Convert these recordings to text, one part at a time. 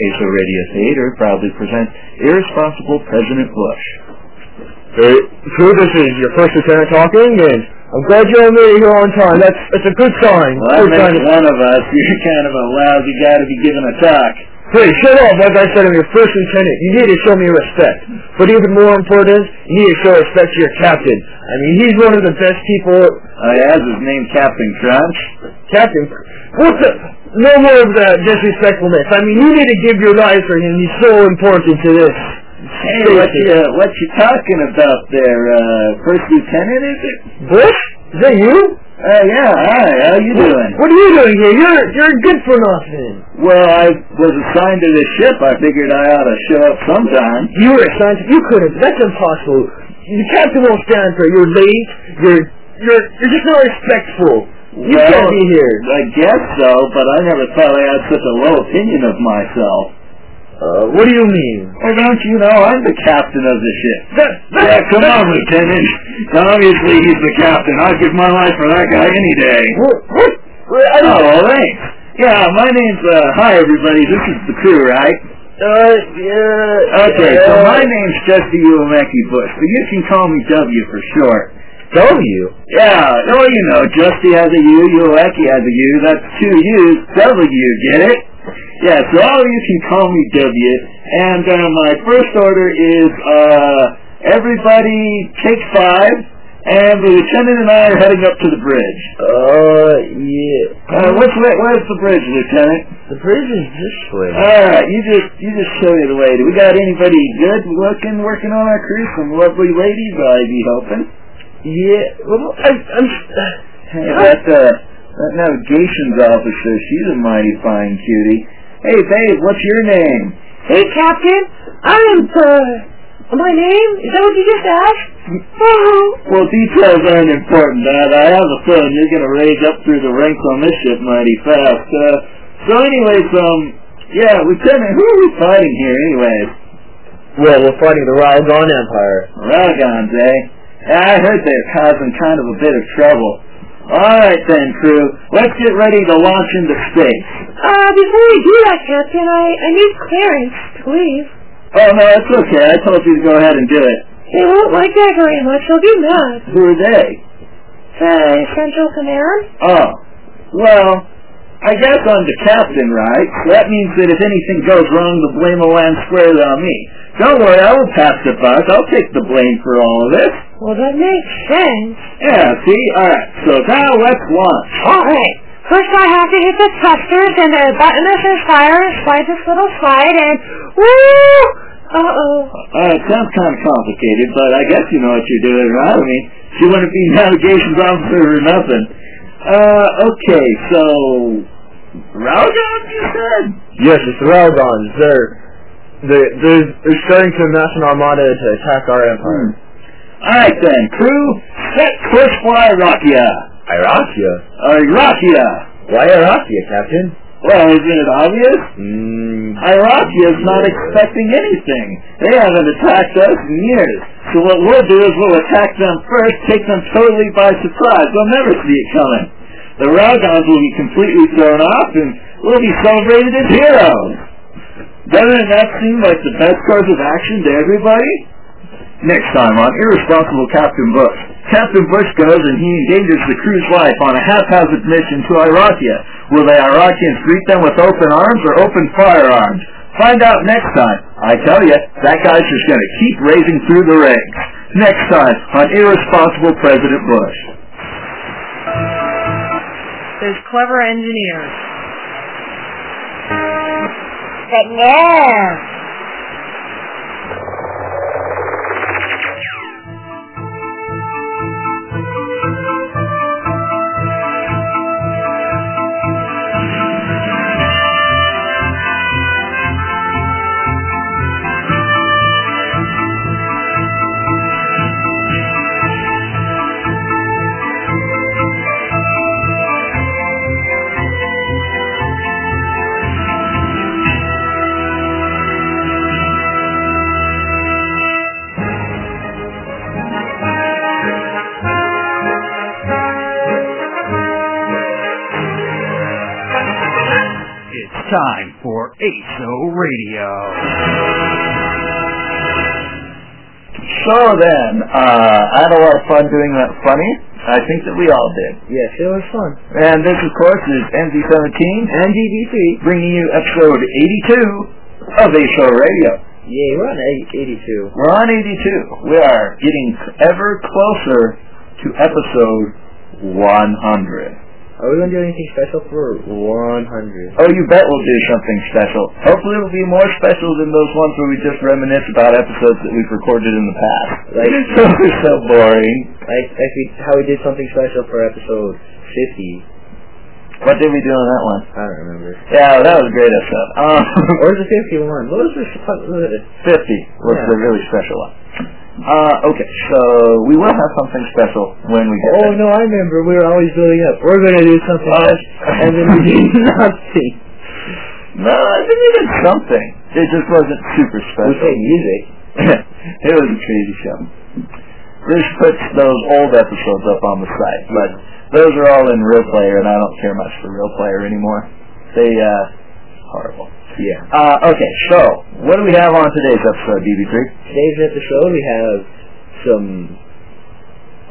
ASO Radio Theater proudly presents Irresponsible President Bush. Hey, Crew, this is your first lieutenant talking, and I'm glad you all made it here on time. That's that's a good sign. Well, good that sign makes one of us. You're kind of a lousy guy to be giving a talk. Hey, shut up. Like I said, I'm your first lieutenant. You need to show me respect. But even more important is, you need to show respect to your captain. I mean, he's one of the best people. Oh, yeah, is his name Captain Crunch? Captain, what the? No more of that disrespectfulness. I mean, you need to give your life for him. He's so important to this. Hey, what you, what you talking about there? Uh, First Lieutenant, is it? Bush? Is that you? Uh, yeah, hi, how you doing? What are you doing here? You're you're good for nothing. Well, I was assigned to this ship. I figured I ought to show up sometime. You were assigned. To, you couldn't. That's impossible. The captain won't stand for it. You're late. You're you're you're just not respectful. You well, can't be here. I guess so, but I never thought I had such a low opinion of myself. Uh, what do you mean? Well, don't you know I'm the captain of the ship? That, that, Yeah, come that- on, Lieutenant. Obviously, he's the captain. I'd give my life for that guy any day. What? What? what. Oh, thanks. Yeah, my name's, uh, hi, everybody. This is the crew, right? Uh, yeah. Okay, so uh, my name's Jesse Uemeki Bush, but you can call me W for short. W. Yeah, oh, you know, Justy has a U, Uemeki has a U. That's two U's, W, get it? Yeah, so all of you can call me W. And uh, my first order is, uh, everybody take five, and the lieutenant and I are heading up to the bridge. Uh, yeah. Uh, way, where's the bridge, Lieutenant? the bridge is this way. Alright, you just, you just show me the way. Do we got anybody good looking, working on our crew? Some lovely ladies, I'd be hoping. Yeah. Well, I, I'm. Hey, that, uh, that navigations officer, she's a mighty fine cutie. Hey, babe, what's your name? Hey, Captain. I'm, uh, my name? Is that what you just asked? Oh, Well, details aren't important, Dad. I have a feeling you're gonna raise up through the ranks on this ship mighty fast. Uh, so anyways, um, yeah, Lieutenant, who are we fighting here anyways? Well, we're fighting the Ralgon Empire. Ragons, eh? I heard they're causing kind of a bit of trouble. Alright then, crew. Let's get ready to launch into space. uh, before we do that, Captain, I, I need clearance to leave. Oh, no, it's okay. I told you to go ahead and do it. They won't like that very much. They'll be mad. Who are they? The Central Command? Oh, well, I guess I'm the captain, right? So that means that if anything goes wrong, the blame will land squarely on me. Don't worry, I will pass the buck. I'll take the blame for all of this. Well, that makes sense. Yeah, see? Alright, so now let's launch. Alright. First I have to hit the thrusters and the button that says fire, and slide this little slide, and woo! Uh-oh. Uh, it sounds kind of complicated, but I guess you know what you're doing, right? I mean, she wouldn't be navigations officer or nothing. Uh, okay, so... Ralgon, you said? Yes, it's the Ralgons. They're they're they're, they're starting to amass an armada to attack our empire. Alright then, crew, set course for Irakia. Irakia. Irakia. Why Irakia, Captain? Well, isn't it obvious? Hmm. Irakia's not expecting anything. They haven't attacked us in years. So what we'll do is we'll attack them first, take them totally by surprise. They'll never see it coming. The Ragons will be completely thrown off and we'll be celebrated as heroes. Doesn't that seem like the best course of action to everybody? Next time on Irresponsible Captain Bush. Captain Bush goes and he endangers the crew's life on a haphazard mission to Irakia. Will the Irakians greet them with open arms or open firearms? Find out next time. I tell you, that guy's just going to keep raising through the ranks. Next time on Irresponsible President Bush. Those clever engineers. But no. Time for for ASO Radio. So then, uh, I had a lot of fun doing that funny. I think that we all did. Yes, it was fun. And this, of course, is NZ17 And DB3. bringing you episode 82 of ASO Radio. Yeah, we're on 82. We're on 82. We are getting ever closer to episode 100. Are we going to do anything special for 100? Oh, you bet we'll do something special. Hopefully it'll be more special than those ones where we just reminisce about episodes that we've recorded in the past. Like- are so boring. Like, like we, how we did something special for episode 50. What did we do on that one? I don't remember. Yeah, that was a great episode. Um, Or it 51? What was this? What was it? 50 was Yeah. the really special one. Uh, okay, so we will have something special when we get Oh there. no, I remember. We were always building up. We're going to do something Oh. else, and then we did nothing. No, I think we did something. It just wasn't super special. We played music. it was a crazy show. This puts those old episodes up on the site, but those are all in Real Player, and I don't care much for Real Player anymore. They, uh, horrible. Yeah. Uh, okay, so, what do we have on today's episode, DB3? Today's episode, we have some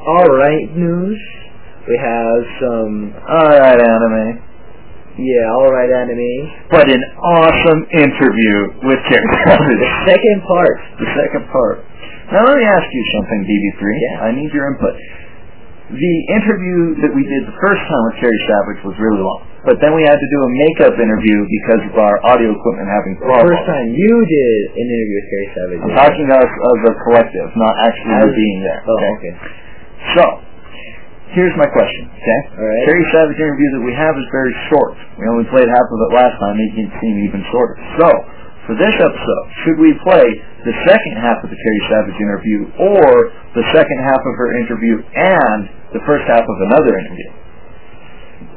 alright news. We have some, Alright, anime. yeah, alright anime. But an awesome interview with Terry The second part. The second part. Now let me ask you something, DB3. Yeah. I need your input. The interview that we did the first time with Terry Savage was really long. But then we had to do a makeup interview because of our audio equipment having The problems. first time you did an interview with Terry Savage. I'm talking as, as a collective, not actually As- being there. Oh, okay? okay. So, here's my question, okay? Alright. Terry Savage interview that we have is very short. We only played half of it last time, making it seem even shorter. So, for this episode, should we play the second half of the Terry Savage interview or the second half of her interview and the first half of another interview?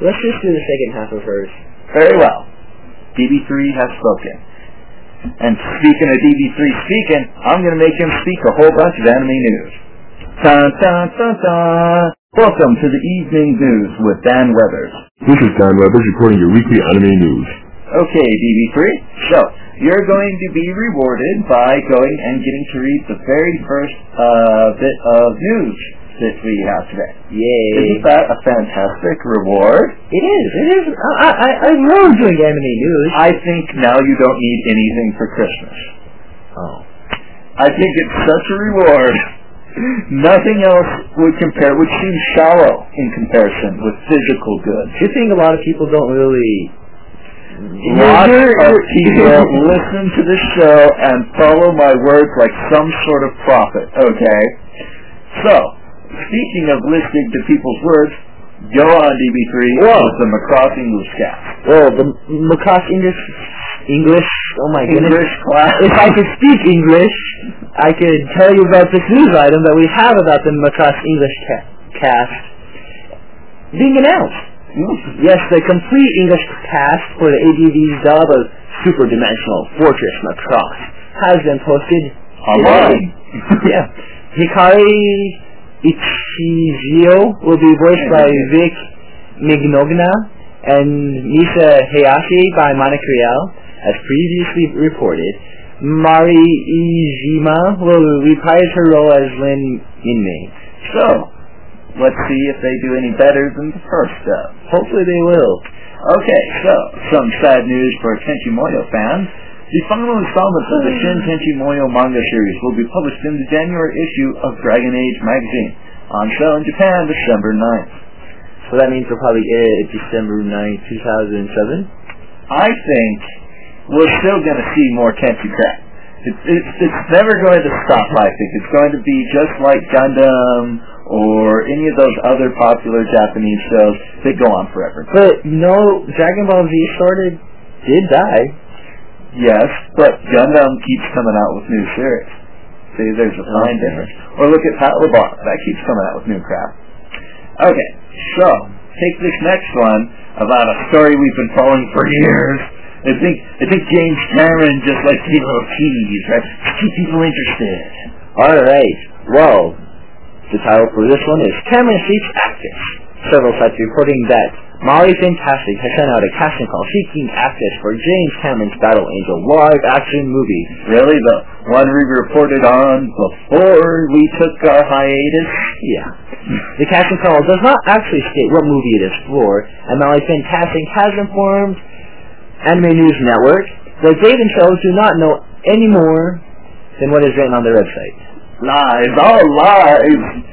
Let's just do the second half of hers. Very well. DB3 has spoken. And speaking of DB3 speaking, I'm going to make him speak a whole bunch of anime news. Dun, dun, dun, dun. Welcome to the evening news with Dan Weathers. This is Dan Weathers reporting your weekly anime news. Okay, DB3. So, you're going to be rewarded by going and getting to read the very first uh, bit of news that we have today. Yay. Isn't that a fantastic reward? It is. It is. I, I, I love doing anime news. I think now you don't need anything for Christmas. Oh. I think it's such a reward. Nothing else would compare, would seem shallow in comparison with physical goods. Do you think a lot of people don't really... Lots of people listen to the show and follow my words like some sort of prophet, okay? So, speaking of listening to people's words, go on DB3 Whoa. with the Macross English cast. Well, the Macross English... English... Oh my goodness. English class. If I could speak English, I could tell you about this news item that we have about the Macross English ca- cast being announced. Mm-hmm. Yes, the complete English cast for the ADV's dub of Super Dimensional Fortress Macross has been posted Online. yeah. Hikaru Ichijyo will be voiced by Vic Mignogna and Misa Hayashi by Monica Rial, as previously reported. Mari Iijima will reprise her role as Lin Minmei. So, let's see if they do any better than the first dub. Hopefully they will. Okay, so some sad news for Tenchi Muyo fans. The final installments of the hmm. Shin Tenchi Muyo manga series will be published in the January issue of Dragon Age magazine, on sale in Japan December 9th. So that means we'll probably it December 9, 2007. I think we're still going to see more Tenchi crap. It's, it's, it's never going to stop, I think. It's going to be just like Gundam or any of those other popular Japanese shows that go on forever. But, you know, Dragon Ball Z started, did die. Yes, but Gundam keeps coming out with new series. See, there's a fine Okay. difference. Or look at Pat LeBar. That keeps coming out with new crap. Okay, so, take this next one about a story we've been following for years. I think, I think James Cameron just likes to give little tease, right? To keep people interested. Alright, well, the title for this one is Cameron Seeks Actress. Several sites reporting that Molly Fantastic has sent out a casting call seeking actors for James Cameron's Battle Angel live action movie. Really? The one we reported on before we took our hiatus? Yeah. The casting call does not actually state what movie it is for, and Molly Fantastic has informed Anime News Network that they themselves do not know any more than what is written on their website. Lies, all lies.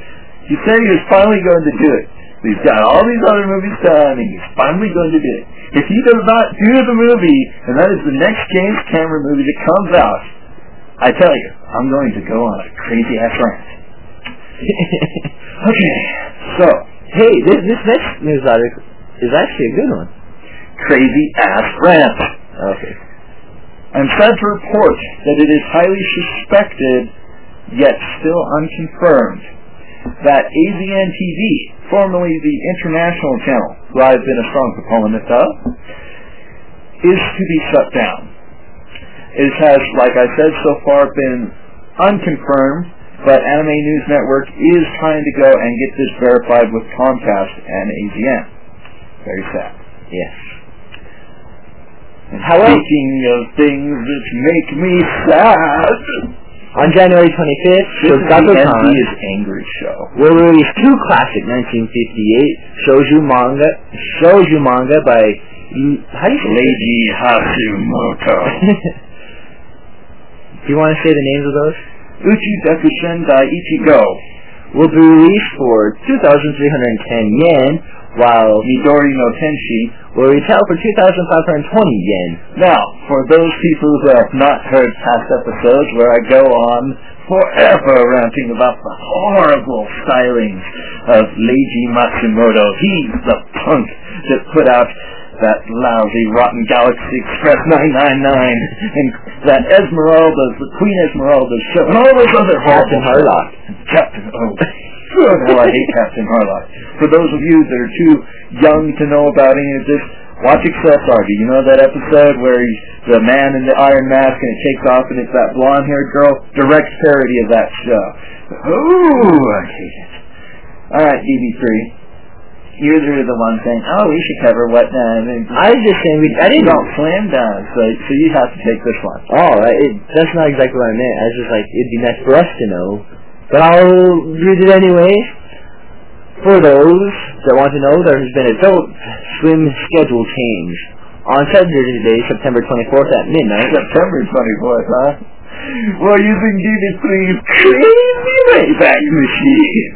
He said he was finally going to do it. He's got all these other movies done, and he's finally going to do it. If he does not do the movie, and that is the next James Cameron movie that comes out, I tell you, I'm going to go on a crazy ass rant. okay, so hey, this, this next news article is actually a good one. crazy ass rant. Okay. I'm sad to report that it is highly suspected, yet still unconfirmed, that AZN TV, formerly the international channel, who I've been a strong proponent of, is to be shut down. It has, like I said so far, been unconfirmed, but Anime News Network is trying to go and get this verified with Comcast and AZN. Very sad. Yes. And However- speaking of things which make me sad, On January 25th, this is Shogakukan is Angry Show. will release two classic 1958 shoujo manga, shoujo manga by, how do you say? Leiji Hasumoto. Do you want to say the names of those? Uchi Dekushin Dai Ichigo. Will be released for 2,310 yen, while Midori no Tenshi. will retail for 2,520 yen. Now, for those people who have not heard past episodes where I go on forever ranting about the horrible stylings of Leiji Matsumoto, he's the punk that put out that lousy Rotten Galaxy Express 999 and that Esmeralda's, the Queen Esmeralda's show, and all those other Captain Harlock. Captain, oh, hell, I hate Captain Harlock. For those of you that are too young to know about any of this, watch Excel Saga. You know that episode where he's the man in the iron mask and it takes off and it's that blonde-haired girl? Direct parody of that show. Ooh, I hate it. Alright, DB3. You're the one saying, oh, we should cover what, uh, I was just saying, we, I didn't don't slam down, so, so you have to take this one. Oh, it, that's not exactly what I meant. I was just like, it'd be nice for us to know. But I'll read it anyway. For those that want to know, there has been a adult swim schedule change. On Saturday, September 24th at midnight, September 24th, huh? We're using DB3's crazy Wayback Machine.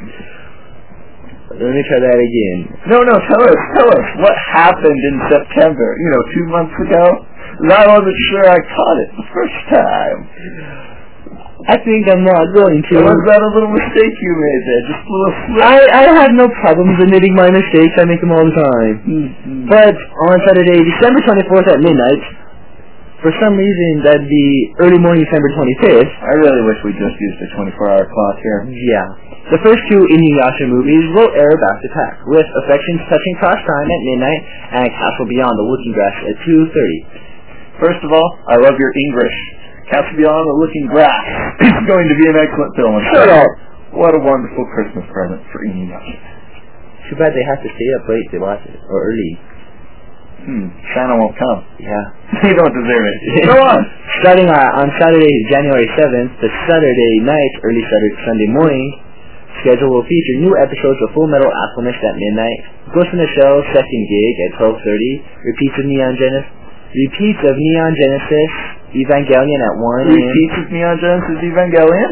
let me try that again. No, no, tell us, tell us, what happened in September, you know, two months ago? 'Cause I wasn't sure I caught it the first time. I think I'm not going to. Was that a little mistake you made there? Just a little? I, I have no problems admitting my mistakes. I make them all the time. Mhm. But on Saturday, December 24th at midnight, for some reason that'd be early morning December 25th, I really wish we just used the 24-hour clock here. Yeah. The first two Inuyasha movies will air back to back, with Affections Touching Cross Time at midnight and Castle Beyond the Looking Glass at 2.30. First of all, I love your English. Castle Beyond the Looking Glass is going to be an excellent film. Shut up. What a wonderful Christmas present for Inuyasha. Too bad they have to stay up late to watch it, or early. Hmm, Santa won't come. Yeah. they don't deserve it. Go on. Starting uh, on Saturday, January 7th, the Saturday night, early Saturday, Sunday morning, schedule will feature new episodes of Full Metal Alchemist at midnight, Ghost in the Shell second gig at 12.30, repeats of Neon Genesis, repeats of Neon Genesis, Evangelion at 1 a.m. Repeats of Neon Genesis Evangelion?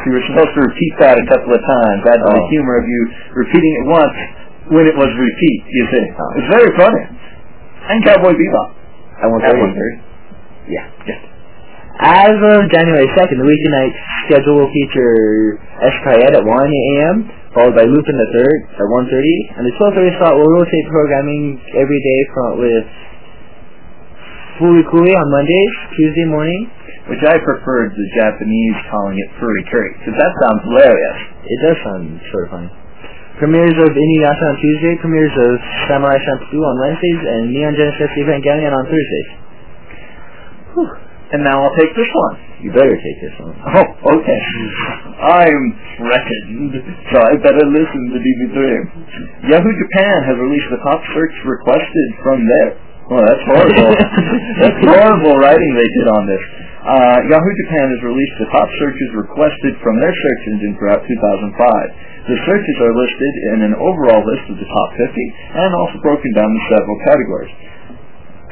So you were supposed to repeat that a couple of times. That's the Oh. humor of you repeating it once when it was repeat, you see. Oh. It's very funny. And Cowboy Bebop. I won't At tell you. 1:30. Yeah. As of January 2nd, the weekend night schedule will feature Escayet at 1 a.m., followed by Lupin the Third at 1.30, and the 12.30 slot will rotate programming every day from with Furikuri on Mondays, Tuesday morning. Which I preferred the Japanese calling it Furry Curry, because that sounds hilarious. It does sound sort of funny. Premieres of Inuyasha on Tuesday, premieres of Samurai Champloo on Wednesdays, and Neon Genesis Evangelion on Thursdays. Whew. And now I'll take this one. You better take this one. Oh, okay. I'm threatened, so I better listen to DB3. Yahoo Japan has released the top search requested from there. Oh, that's horrible. that's horrible writing they did on this. Uh, Yahoo Japan has released the top searches requested from their search engine throughout 2005. The searches are listed in an overall list of the top 50 and also broken down into several categories.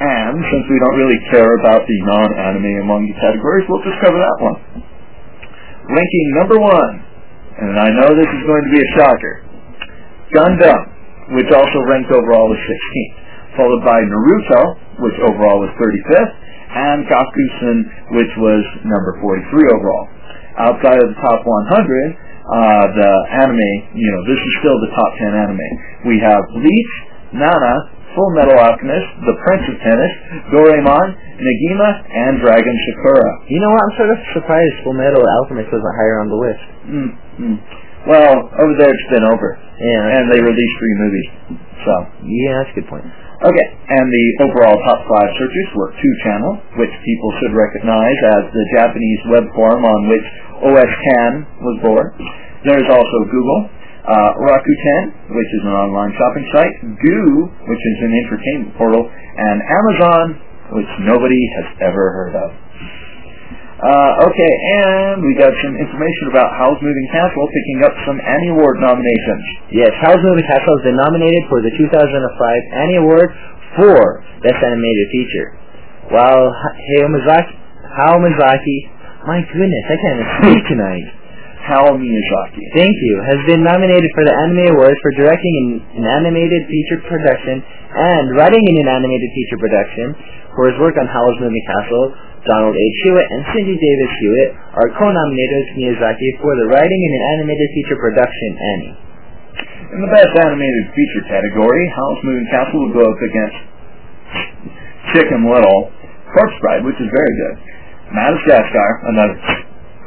And since we don't really care about the non-anime among the categories, we'll just cover that one. Ranking number one, and I know this is going to be a shocker, Gundam, which also ranked overall as 16th, followed by Naruto, which overall was 35th, and Gokusen, which was number 43 overall. Outside of the top 100, uh, the anime, you know, this is still the top 10 anime. We have Bleach, Nana, Full Metal Alchemist, The Prince of Tennis, Doraemon, Negima, and Dragon Sakura. You know what? I'm sort of surprised Full Metal Alchemist wasn't higher on the list. Mm, mm. Well, over there it's been over. Yeah. And they released three movies. So, Yeah, that's a good point. Okay. And the overall top five searches were two channel, which people should recognize as the Japanese web forum on which OS-tan was born. There's also Google, uh, Rakuten, which is an online shopping site, Goo, which is an entertainment portal, and Amazon, which nobody has ever heard of. Uh, okay, and we got some information about Howl's Moving Castle picking up some Annie Award nominations. Yes, Howl's Moving Castle has been nominated for the 2005 Annie Award for Best Animated Feature. While Hayao Miyazaki, Hayao Miyazaki, my goodness, I can't even speak tonight. Hal Miyazaki. Thank you. Has been nominated for the Annie Awards for directing in an animated feature production and writing in an animated feature production for his work on Howl's Moving Castle. Donald H. Hewitt and Cindy Davis Hewitt are co-nominated with Miyazaki for the writing in an animated feature production Annie. In the Best Animated Feature category, Howl's Moving Castle will go up against Chicken Little, Corpse Bride, which is very good, Madagascar, another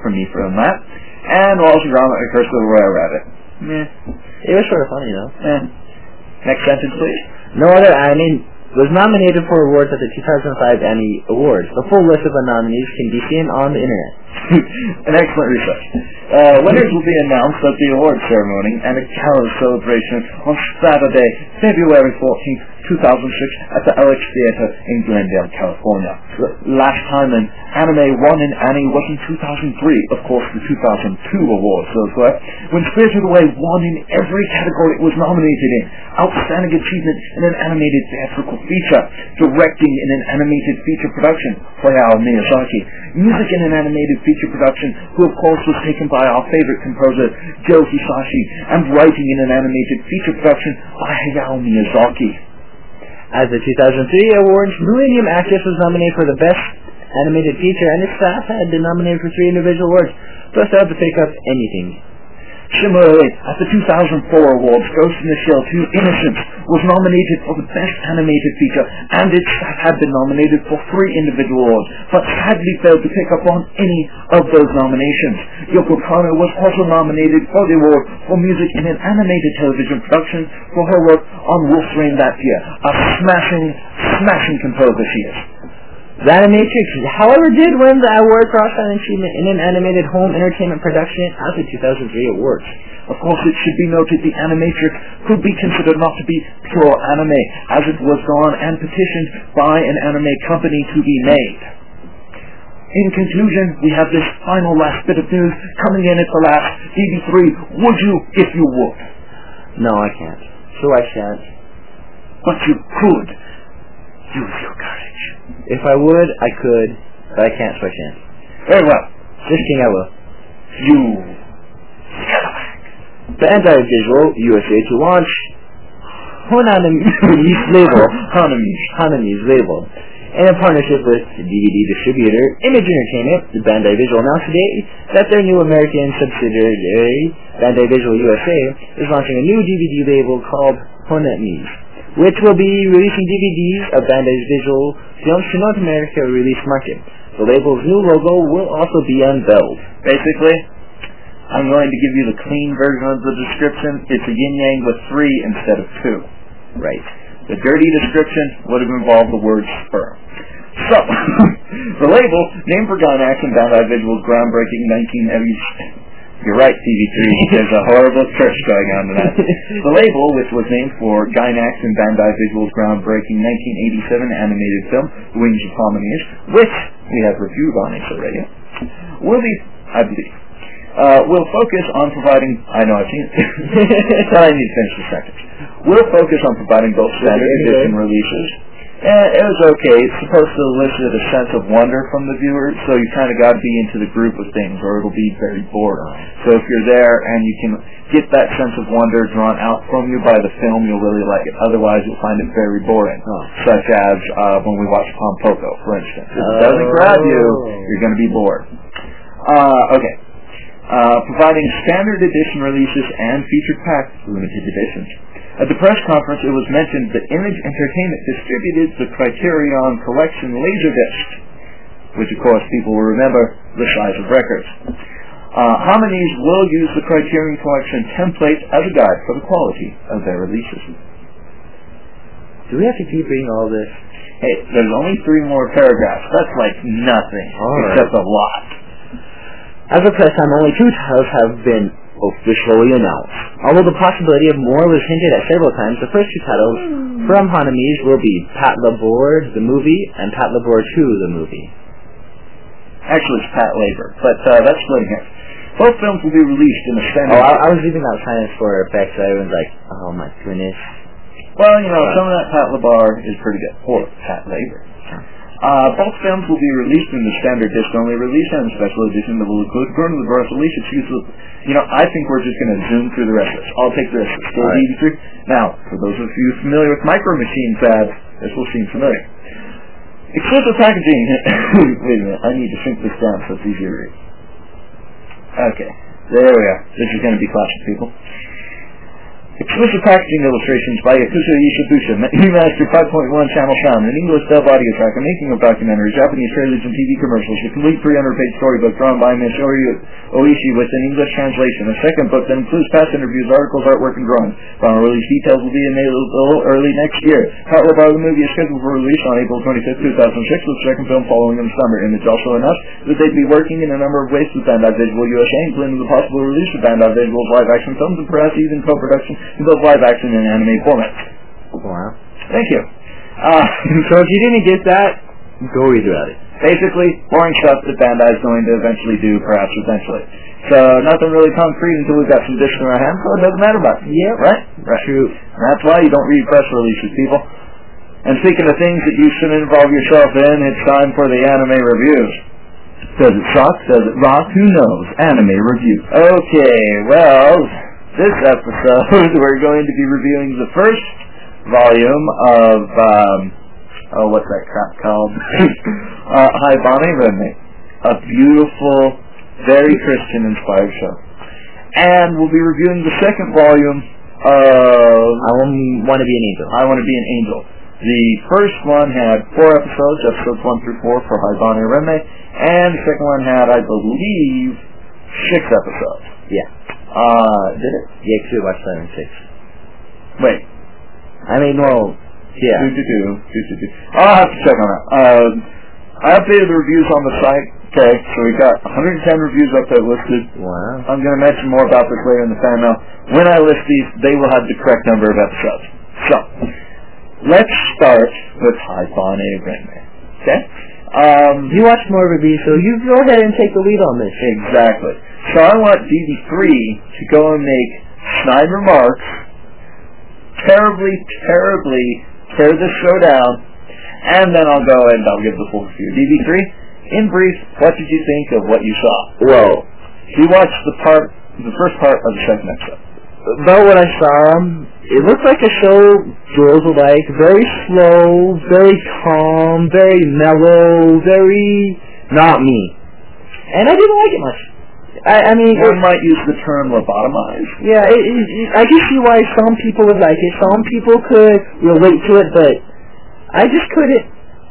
for me from that, and Wallace and Gromit, A Curse of the Royal Rabbit. Meh. It was sort of funny though. Eh. Next sentence, please. No other anime was nominated for awards at the 2005 Annie Awards. The full list of the nominees can be seen on the internet. An excellent research. Uh, winners will be announced at the award ceremony and a carol celebration on Saturday, February 14th, 2006 at the Alex Theater in Glendale, California. Last time an anime won in Annie was in 2003, of course the 2002 awards those were, when Spirited Away won in every category it was nominated in. Outstanding achievement in an animated theatrical feature, directing in an animated feature production, Hayao Miyazaki, music in an animated feature production, who of course was taken by our favorite composer, Joe Hisaishi, and writing in an animated feature production by Hayao Miyazaki. At the 2003 awards, Millennium Actress was nominated for the Best Animated Feature, and its staff had been nominated for three individual awards, they had to pick up anything. Similarly, at the 2004 awards, Ghost in the Shell 2 Innocence was nominated for the Best Animated Feature, and its staff had been nominated for three individual awards, but sadly failed to pick up on any of those nominations. Yoko Kanno was also nominated for the award for music in an animated television production for her work on Wolf's Rain that year. A smashing, smashing composer she is. The Animatrix, however, did win the award for Outstanding Achievement in an animated home entertainment production at the 2003 awards. Of course, it should be noted the Animatrix could be considered not to be pure anime, as it was gone and petitioned by an anime company to be made. In conclusion, we have this final last bit of news coming in at the last. DB3, would you if you would? No, I can't. So I shan't. But you could. Use your courage. If I would, I could, but I can't, switch I shan't. Very well. This thing I will. You scallywag. Bandai Visual USA to launch Honami's label, Hanami's. Hanami's label. In a partnership with DVD distributor Image Entertainment, the Bandai Visual announced today that their new American subsidiary, Bandai Visual USA, is launching a new DVD label called Honami's, which will be releasing DVDs of Bandai's visual films to North America release market. The label's new logo will also be unveiled. Basically, I'm going to give you the clean version of the description. It's a yin-yang with three instead of two. Right. The dirty description would have involved the word sperm. So, the label, named for Gainax and Bandai Visual's groundbreaking 1980s. You're right, DB3. There's a horrible curse going on tonight. the label, which was named for Gainax and Bandai Visual's groundbreaking 1987 animated film, Wings of Harmonies, which we have reviewed on ASO Radio, will be, I believe, uh, will focus on providing, I know I've seen it, but I need to finish the sentence. Will focus on providing both standard edition releases Eh, it was okay. It's supposed to elicit a sense of wonder from the viewer, so you kind of got to be into the group of things, or it'll be very boring. So if you're there and you can get that sense of wonder drawn out from you by the film, you'll really like it. Otherwise, you'll find it very boring, such as uh, when we watch Pompoko, for instance. If it doesn't grab you, you're going to be bored. Uh, okay. Uh, providing standard edition releases and featured pack limited editions. At the press conference, it was mentioned that Image Entertainment distributed the Criterion Collection Laserdisc, which of course people will remember the size of records. Uh, Harmonies will use the Criterion Collection template as a guide for the quality of their releases. Do we have to keep reading all this? Hey, there's only three more paragraphs. That's like nothing, All right. except a lot. As of press time, only two titles have been officially announced. Although the possibility of more was hinted at several times, the first two titles from Hanamis will be Pat Labor, the movie, and Pat Labor 2, the movie. Actually, it's Pat Labor, but uh, that's splitting hairs. Both films will be released in the standard. Oh, I, I was leaving out silence for effects, so everyone's like, oh my goodness. Well, you know, some of that Pat LeBar is pretty good. Or Pat Labor. Uh, both films will be released in the standard disc-only release and special edition that will include Burn of the Burst release. Excuse You know, I think we're just going to zoom through the rest of this. I'll take the rest of this. Still All right. DB3. Now, for those of you familiar with Micro Machine ads, this will seem familiar. Exclusive packaging. Wait a minute. I need to sink this down so it's easier to read. Okay. There we are. This is going to be classic, people. Exclusive packaging illustrations by Yakuza Yishibusha, Remaster 5.1 Channel Sound, an English dub audio track, a making of documentaries, Japanese trailers and TV commercials, a complete 300-page storybook drawn by Mishori Oishi with an English translation, a second book that includes past interviews, articles, artwork, and drawings. Final release details will be available early next year. Pat Labor the movie is scheduled for release on April 25, 2006, with the second film following in the summer. Image also announced that they'd be working in a number of ways with Bandai Visual USA, including the possible release of Bandai Visual's live-action films and perhaps even co-production both live-action and anime format. Wow. Thank you. Uh, So if you didn't get that, go read about it. basically, boring stuff that Bandai is going to eventually do, perhaps eventually. So nothing really concrete until we've got some discs in our hands, so it doesn't matter much. Yeah. Right? Right. True. And that's why you don't read press releases, people. And speaking of things that you shouldn't involve yourself in, it's time for the anime reviews. Does it suck? Does it rock? Who knows? Anime review. Okay, well, this episode we're going to be reviewing the first volume of, um, oh, what's that crap called? uh, Haibane Renmei. A beautiful, very Christian-inspired show. And we'll be reviewing the second volume of I want to be an angel. I Want to Be an Angel. The first one had four episodes, episodes one through four for Haibane Renmei, and the second one had, I believe, six episodes. Yeah. Uh, did it? Yeah, we watched seven and six. Wait. I mean, well, yeah. Do, do, do, do, do, do. I'll have to check on that. Um, I updated the reviews on the site. Okay, so we got 110 reviews up there listed. Wow. I'm going to mention more about this later in the fan mail. When I list these, they will have the correct number of episodes. So, let's start with Haibane Renmei. Okay? Um, You watched more reviews, so you go ahead and take the lead on this. Exactly. So I want DB3 to go and make snide remarks, terribly, terribly tear this show down, and then I'll go and I'll give the full review. DB3, in brief, what did you think of what you saw? Well, We watched the part, the first part of the second episode. about what I saw, um, it looked like a show girls would like. Very slow, very calm, very mellow, very not me. And I didn't like it much. I, I mean, One might use the term lobotomized. yeah, it, it, it, I can see why some people would like it. Some people could relate to it, but I just couldn't.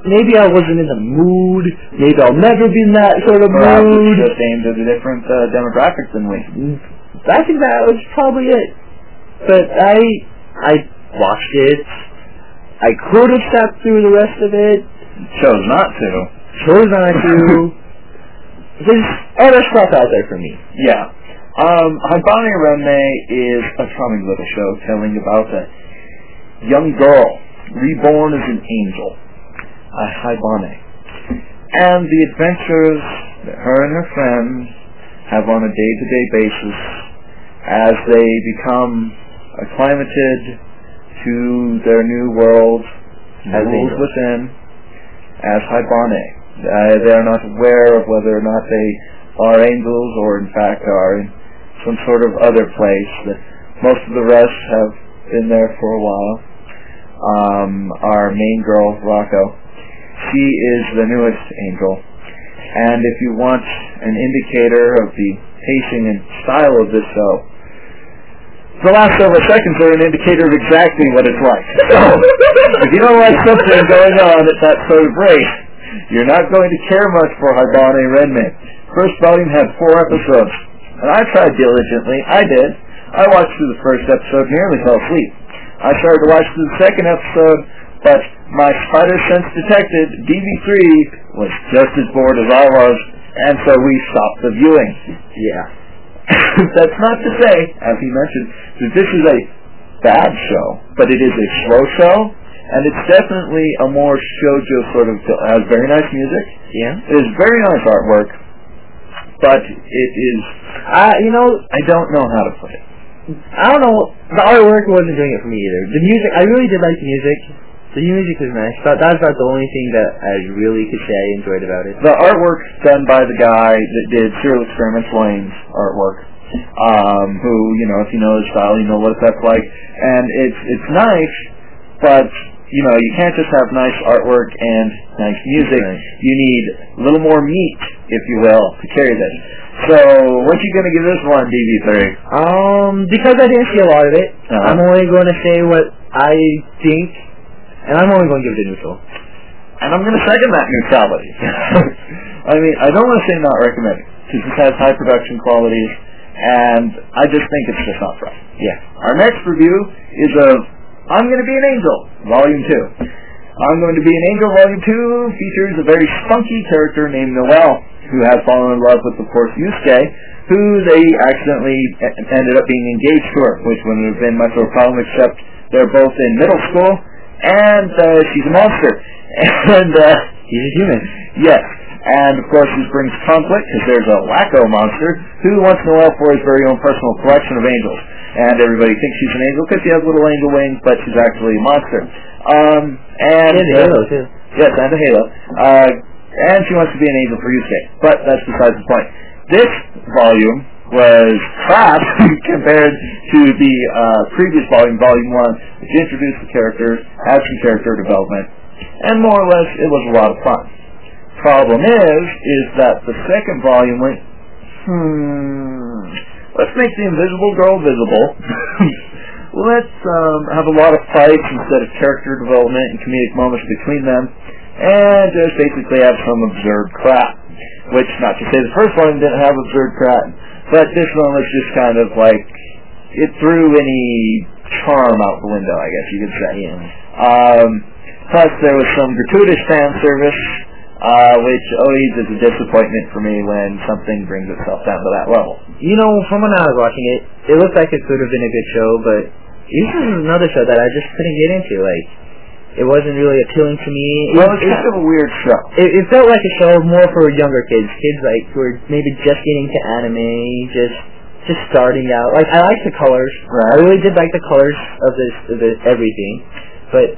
Maybe I wasn't in the mood. Maybe I'll never be in that sort of Perhaps it's mood. just aimed at a different uh, demographic than we. I think that was probably it. But I I watched it. I could have sat through the rest of it. Chose not to. Chose not to. There's other stuff out there for me. Yeah. Um, Haibane Renmei is a charming little show telling about a young girl reborn as an angel, a Haibane, and the adventures that her and her friends have on a day-to-day basis as they become acclimated to their new world as angels within as Haibane. Uh, they are not aware of whether or not they are angels or in fact are in some sort of other place. That most of the rest have been there for a while. Um, our main girl, Rakka, she is the newest angel. And if you want an indicator of the pacing and style of this show, the last several seconds are an indicator of exactly what it's like. So, if you don't like something going on at that sort of rate, you're not going to care much for Haibane Renmei. First volume had four episodes, and I tried diligently. I did. I watched through the first episode, nearly fell asleep. I started to watch through the second episode, but my spider sense detected DB3 was just as bored as I was, and so we stopped the viewing. Yeah. That's not to say, as he mentioned, that this is a bad show, but it is a slow show, and it's definitely a more shoujo sort of, It has very nice music, Yeah. it is very nice artwork, but it is, Uh, you know, I don't know how to put it. I don't know. The artwork wasn't doing it for me either. The music, I really did like the music. The music was nice. But that's about the only thing that I really could say I enjoyed about it. The artwork done by the guy that did Serial Experiments Lain's artwork, um, who, you know, if you know his style, you know what that's like. And it's it's nice, but you know, you can't just have nice artwork and nice music. Right. You need a little more meat, if you will, to carry this. So, what are you gonna give this one, DB3? Um, because I didn't see a lot of it, Uh-huh. I'm only going to say what I think, and I'm only going to give it a neutral. And I'm gonna second that neutrality. I mean, I don't want to say not recommended, because this has high production qualities, and I just think it's just not for us. Yeah. Our next review is of I'm Going to Be an Angel, Volume 2. I'm Going to Be an Angel, Volume 2 features a very spunky character named Noel, who has fallen in love with, of course, Yusuke, who they accidentally ended up being engaged to her, which wouldn't have been much of a problem except they're both in middle school, and uh, she's a monster. And, uh, He's a human. Yes, and of course this brings conflict because there's a wacko monster who wants to Noel for his very own personal collection of angels. And everybody thinks she's an angel because she has little angel wings, but she's actually a monster. Um, and And uh, Halo, too. Yes, and a halo. Uh, and she wants to be an angel for you Yusuke, but that's besides the point. This volume was crap compared to the uh, previous volume, Volume 1, which introduced the characters, had some character development, and more or less it was a lot of fun. Problem is, is that the second volume went, hmm, let's make the invisible girl visible. let's um, have a lot of fights instead of character development and comedic moments between them, and just basically have some absurd crap. Which, not to say the first volume didn't have absurd crap, but this one was just kind of like, it threw any charm out the window, I guess you could say. Um, plus, there was some gratuitous fan service, uh, which always is a disappointment for me when something brings itself down to that level. You know, from when I was watching it, it looked like it could have been a good show, but this is another show that I just couldn't get into. Like, it wasn't really appealing to me. It, Well, it's it, kind of a weird show. it, it felt like a show more for younger kids, kids like who are maybe just getting to anime, just just starting out. Like I like the colors. Right. I really did like the colors of this, of this everything, but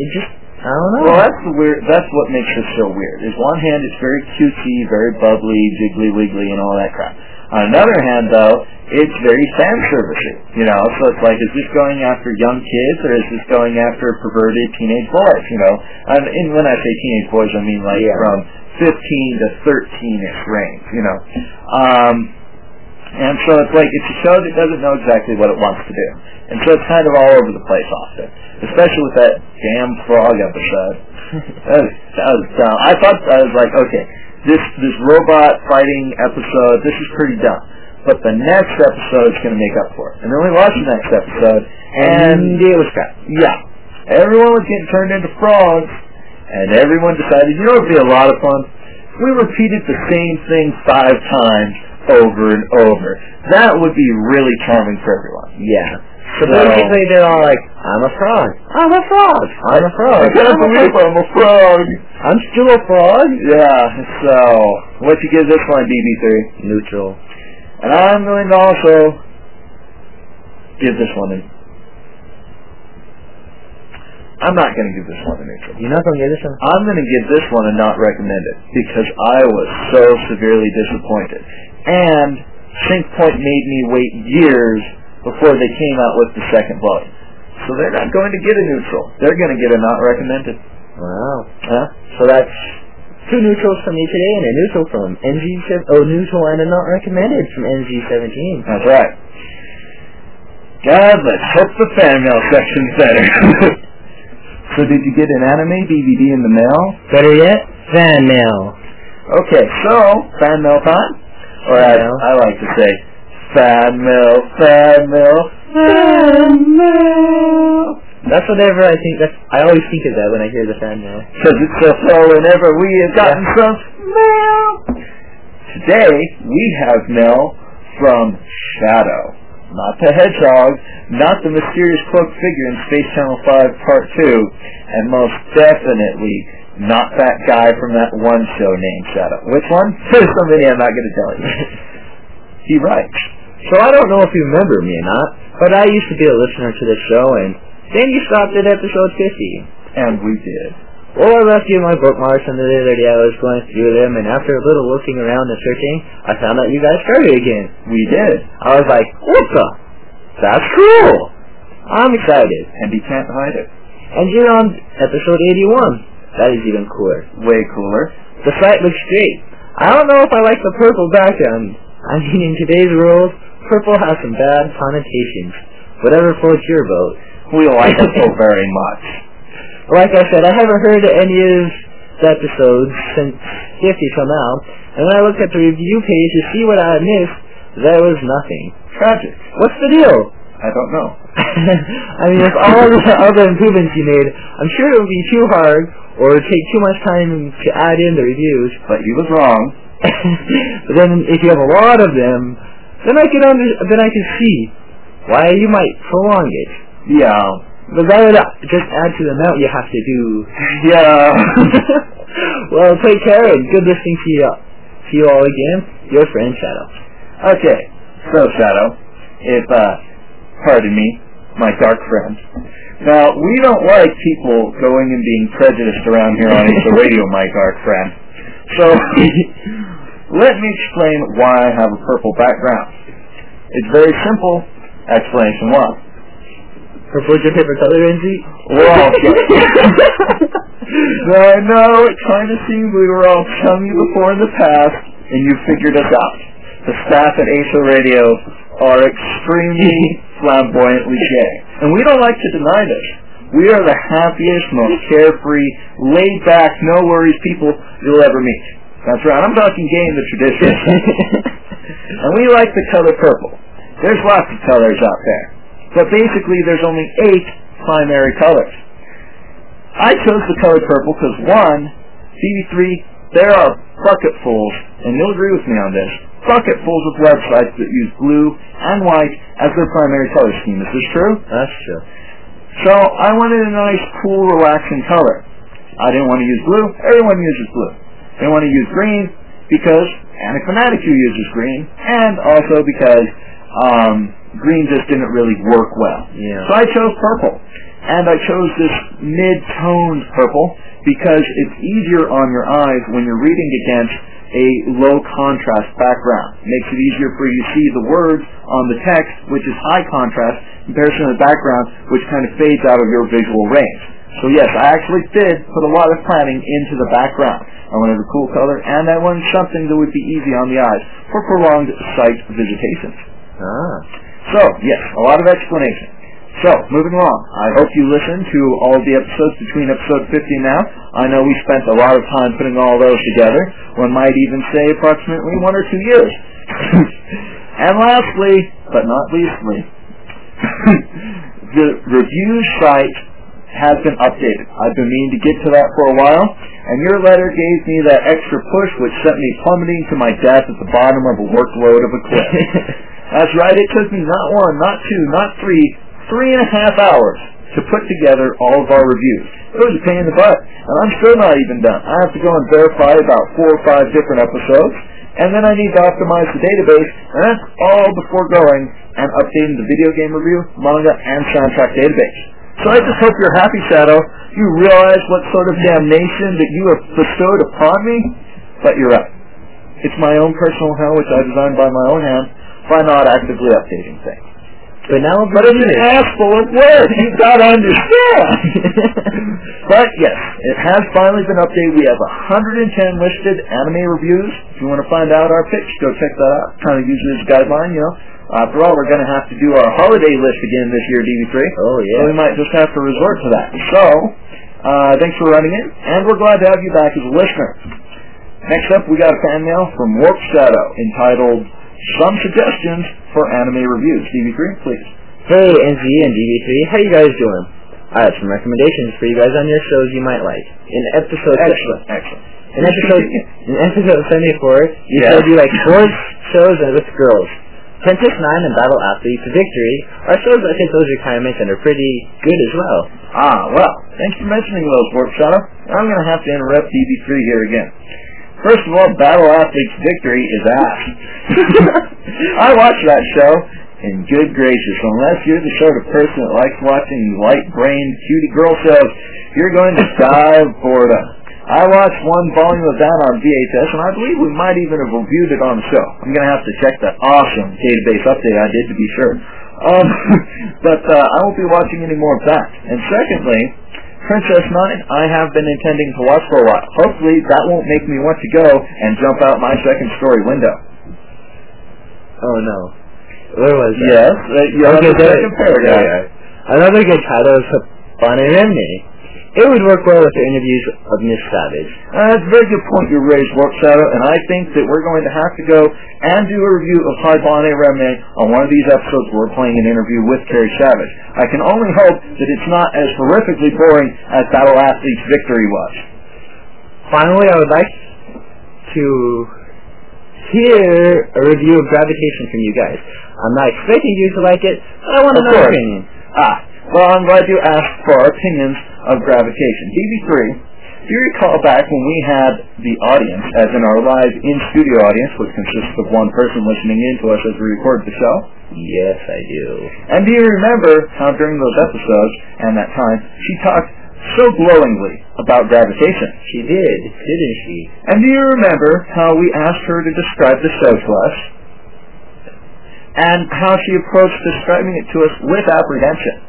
it just I don't know. Well, that's the weird. That's what makes this show weird. Is one hand it's very cutesy, very bubbly, jiggly wiggly, and all that crap. On another hand, though, it's very fan servicey. You know, so it's like, is this going after young kids or is this going after perverted teenage boys? You know, and, and when I say teenage boys, I mean like Yeah. from 15 to 13ish range. You know, um, and so it's like it's a show that doesn't know exactly what it wants to do, and so it's kind of all over the place often, especially with that damn frog episode. that, was, that was dumb. I thought I was like, okay, this this robot fighting episode, this is pretty dumb, but the next episode is going to make up for it. And then we watched the next episode, and and it was crap. yeah, everyone was getting turned into frogs, and everyone decided, you know, it'd be a lot of fun we repeated the same thing five times over and over. That would be really charming for everyone. Yeah. So So- basically, they're all like, "I'm a frog. I'm a frog. I'm a frog. I can't I'm a believe. I'm a frog. I'm still a frog." Yeah, so, what you give this one, DB3? Neutral. And I'm going to also give this one a... I'm not going to give this one a neutral. You're not gonna get this one. I'm going to give this one a not recommended because I was so severely disappointed. And Sync Point made me wait years before they came out with the second volume. So they're not going to get a neutral. They're going to get a not recommended. Wow. Huh? So that's two neutrals from me today, and a neutral from NG. Oh, neutral and a not recommended from NG17. That's right. God, let's hope the fan mail section's better. so did you get an anime DVD in the mail? Better yet, fan mail. Okay, so fan mail time, or as I like to say, fan mail, fan mail, fan mail. That's whatever I think. That's I always think of that when I hear the fan mail. Because it's so slow whenever we have gotten some mail. Today we have mail from Shadow. Not the hedgehog, not the mysterious cloaked figure in Space Channel 5 Part 2, and most definitely not that guy from that one show named Shadow. Which one? There's so many I'm not going to tell you. he writes. So I don't know if you remember me or not, but I used to be a listener to this show, and then you stopped at episode 50. And we did. Well, I left you my bookmarks, and the other day I was going through them, and after a little looking around and searching, I found out you guys started again. We did. I was like, what the? That's cool! I'm excited. And he can't hide it. And you're on episode 81. That is even cooler. Way cooler. The site looks great. I don't know if I like the purple background. I mean, in today's world, purple has some bad connotations. Whatever floats your boat. We like so very much. Like I said, I haven't heard any of the episodes since 50 till now, and when I looked at the review page to see what I had missed, there was nothing. Tragic. What's the deal? I don't know. I mean, with all the other improvements you made, I'm sure it would be too hard or take too much time to add in the reviews. But you was wrong. But then if you have a lot of them, then I can under, then I can see why you might prolong it. Yeah. But that would just add to the amount you have to do. Yeah. well, take care and good listening to you, to you all again. Your friend Shadow. okay. So, Shadow, if, uh, pardon me, my dark friend. Now, we don't like people going and being prejudiced around here on the radio, my dark friend. So, let me explain why I have a purple background. It's very simple. Explanation one. Purple's your favorite color, NZ? We're all no, I know, it kind of seemed we were all chummy before in the past, and you figured us out. The staff at ASO Radio are extremely flamboyantly gay. And we don't like to deny this. We are the happiest, most carefree, laid back, no worries people you'll ever meet. That's right, I'm talking in the traditional and we like the color purple. There's lots of colors out there. But basically there's only eight primary colors. I chose the color purple because one, DB3, there are bucketfuls, and you'll agree with me on this, bucketfuls of websites that use blue and white as their primary color scheme. Is this true? That's true. So I wanted a nice, cool, relaxing color. I didn't want to use blue. Everyone uses blue. I didn't want to use green because Fanaticus uses green, and also because um, green just didn't really work well. Yeah. So I chose purple. And I chose this mid-toned purple because it's easier on your eyes when you're reading against a low contrast background. Makes it easier for you to see the words on the text, which is high contrast, in comparison to the background, which kind of fades out of your visual range. So yes, I actually did put a lot of planning into the background. I wanted a cool color, and I wanted something that would be easy on the eyes for prolonged sight visitations. Ah. So, yes, a lot of explanation. So, moving along. I hope you listened to all the episodes between episode 50 and now. I know we spent a lot of time putting all those together. One might even say approximately one or two years. and lastly, but not leastly, the review site has been updated. I've been meaning to get to that for a while, and your letter gave me that extra push which sent me plummeting to my death at the bottom of a workload of a cliff. That's right, it took me not one, not two, not three, three and a half hours to put together all of our reviews. It was a pain in the butt, and I'm still not even done. I have to go and verify about four or five different episodes, and then I need to optimize the database, and that's all before going and updating the video game review, manga, and soundtrack database. So I just hope you're happy, Shadow. You realize what sort of damnation that you have bestowed upon me, but you're right. It's my own personal hell, which I designed by my own hand, by not actively updating things. But now But it's an of work. You've got to understand. but yes, it has finally been updated. We have 110 listed anime reviews. If you want to find out our picks, go check that out. Kind of use it as a guideline, you know. After all, we're going to have to do our holiday list again this year, DB3. Oh, yeah. So we might just have to resort to that. So, uh, thanks for running in, and we're glad to have you back as a listener. Next up, we got a fan mail from Warp Shadow entitled Some Suggestions for Anime Reviews. DB3, please. Hey, NZ and DB3, how you guys doing? I have some recommendations for you guys on your shows you might like. In episode Excellent, excellent. in episode in episode seventy four, you Yeah. said you like sports shows and with girls. Princess Nine and Battle Athletes Victory are shows that think those requirements and are pretty good as well. Ah, well, thanks for mentioning those, Warp Shadow. I'm going to have to interrupt DB3 here again. First of all, Battle Athlete's Victory is ass. I watched that show, and good gracious, unless you're the sort of person that likes watching light-brained cutie girl shows, you're going to die of boredom. I watched one volume of that on VHS, and I believe we might even have reviewed it on the show. I'm going to have to check that awesome database update I did to be sure. Um, but uh, I won't be watching any more of that. And secondly, Princess Nine, I have been intending to watch for a while. Hopefully that won't make me want to go and jump out my second story window. Oh no. Where was that? Yes, uh, you Okay, the second paragraph. yeah, yeah. Another good title is Renmei. It would work well with the interviews of Miss Savage. Uh, that's a very good point you raised, Warp Shadow, and I think that we're going to have to go and do a review of Haibane Renmei on one of these episodes where we're playing an interview with Carrie Savage. I can only hope that it's not as horrifically boring as Battle Athlete's Victory was. Finally, I would like to hear a review of Gravitation from you guys. I'm not expecting you to like it, but I want to know your opinion. Ah, well, I'm glad you asked for our opinions of gravitation. DB3, do you recall back when we had the audience, as in our live in-studio audience, which consists of one person listening in to us as we record the show? Yes, I do. And do you remember how during those episodes and that time, she talked so glowingly about gravitation? She did, didn't she? And do you remember how we asked her to describe the show to us? And how she approached describing it to us with apprehension?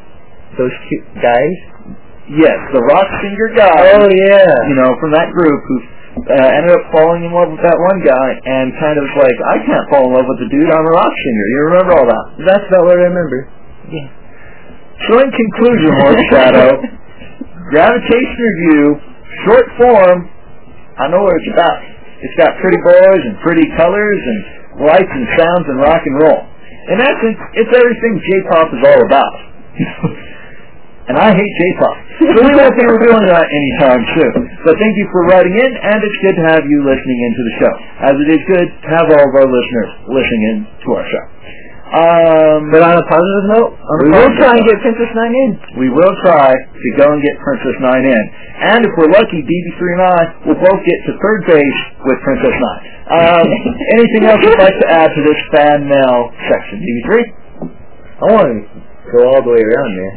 Those two guys? Yes, the rock singer guy. Oh, yeah. You know, from that group who uh, ended up falling in love with that one guy and kind of like, I can't fall in love with the dude, I'm a rock singer. You remember all that? That's about what I remember. Yeah. So in conclusion, Lord Shadow, Gravitation Review, short form, I know what it's about. It's got pretty boys and pretty colors and lights and sounds and rock and roll. In essence, it's everything J-pop is all about. and I hate J-pop. So we won't be reviewing that anytime soon. But thank you for writing in, and it's good to have you listening into the show. As it is good to have all of our listeners listening in to our show. Um, But on a positive note, On a we will positive try and get Princess Nine in. we will try to go and get Princess Nine in. And if we're lucky, DB3 and I will both get to third base with Princess Nine. Um, anything else you'd like to add to this fan mail section, DB3? I want to go all the way around there.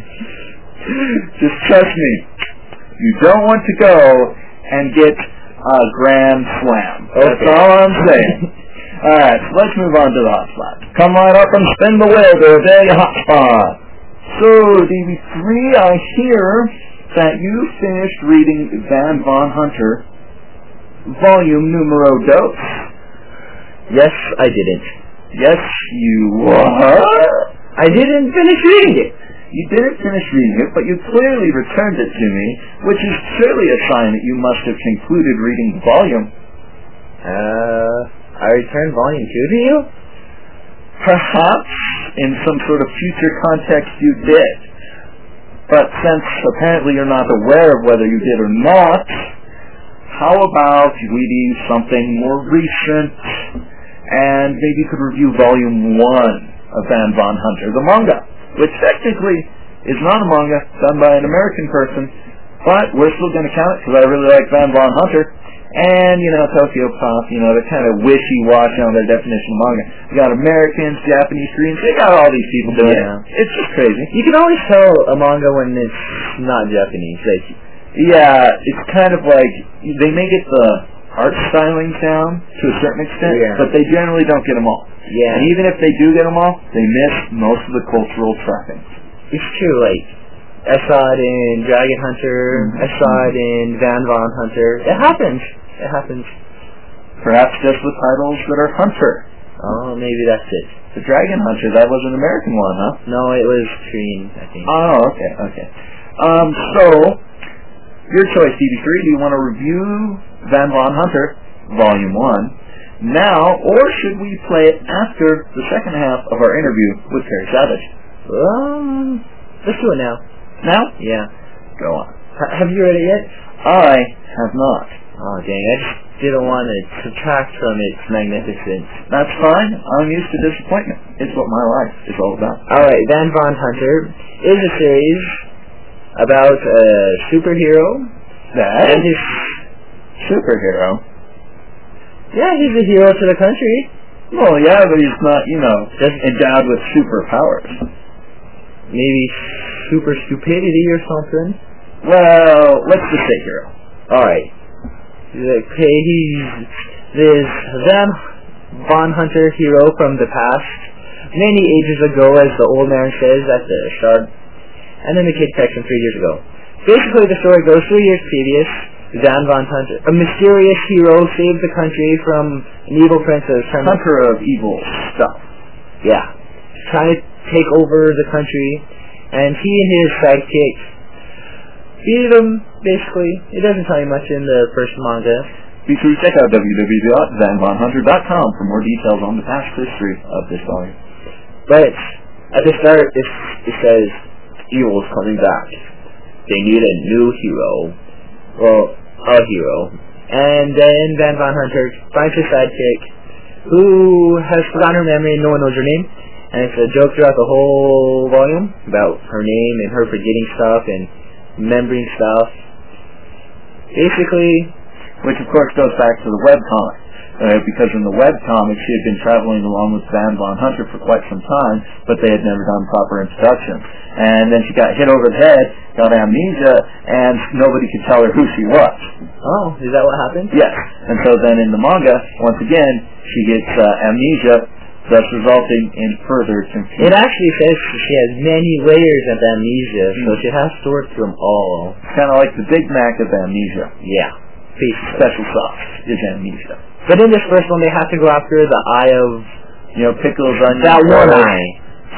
Just trust me. You don't want to go and get a grand slam. That's all I'm saying. Alright, so let's move on to the hot spot. Come right up and spin the wheel to a hot spot. So, DB3, I hear that you finished reading Van Von Hunter, volume numero dos. Yes, I didn't. Yes, you what? I didn't finish reading it. You didn't finish reading it, but you clearly returned it to me, which is surely a sign that you must have concluded reading the volume. Uh, I returned volume two to you? Perhaps, in some sort of future context, you did. But since apparently you're not aware of whether you did or not, how about we do something more recent and maybe you could review volume one of Van Von Hunter, the manga, which technically is not a manga done by an American person, but we're still going to count it because I really like Van Von Hunter. And, you know, Tokyo Pop, you know, they're kind of wishy-washy on their definition of manga. You got Americans, Japanese, Koreans, they got all these people doing Yeah. it. It's just crazy. You can always tell a manga when it's not Japanese. Like, Yeah, it's kind of like, they make it the art stylings down to a certain extent, Yeah. but they generally don't get them all. yeah, And even if they do get them all, they miss most of the cultural trappings. it's true. Like, I saw it in Dragon Hunter. I saw it in Van Von Hunter. It happens. It happens. Perhaps just with titles that are Hunter. Oh, maybe that's it. The Dragon Hunter, that was an American one, huh? No, it was Korean, I think. Oh, okay, okay. Um, so, your choice, DB3. Do you want to review Van Von Hunter, Volume 1, now, or should we play it after the second half of our interview with Carrie Savage? Um, let's do it now. Now? Yeah. Go on. H- have you read it yet? I have not. Oh, dang. I just didn't want to subtract from its magnificence. That's fine. I'm used to disappointment. It's what my life is all about. Alright, Van Von Hunter is a series about a superhero That and his... superhero. Yeah, he's a hero to the country. Well, yeah, but he's not, you know, just endowed with superpowers. Maybe super stupidity or something. Well, let's just say hero. Alright. Okay, he's this Van Von Hunter hero from the past, many ages ago, as the old man says at the start, and then the kid section three years ago. Basically, the story goes three years previous. Van Von Hunter, a mysterious hero, saved the country from an evil princess. Hunter of evil stuff. yeah, trying to take over the country, and he and his sidekick beat him. Basically, it doesn't tell you much in the first manga. Be sure to check out www.vanvonhunter.com for more details on the past history of this volume. But at the start, it, it says is coming back. They need a new hero. Well, a hero. And then Van Von Hunter finds his sidekick, who has forgotten her memory and no one knows her name. And it's a joke throughout the whole volume about her name and her forgetting stuff and remembering stuff. Basically, Which of course goes back to the webcomic. Uh, because in the webcomic she had been traveling along with Van Von Hunter for quite some time, but they had never done proper introduction. And then she got hit over the head, got amnesia, and nobody could tell her who she was. oh, is that what happened? Yes. And so then in the manga, once again, she gets uh, amnesia, thus resulting in further confusion. It actually says she has many layers of amnesia, so she has to work through them all. It's kind of like the Big Mac of amnesia. Yeah. Basically. Special sauce is amnesia. But in this first one, they have to go after the eye of You know, pickles, onions, that one eye.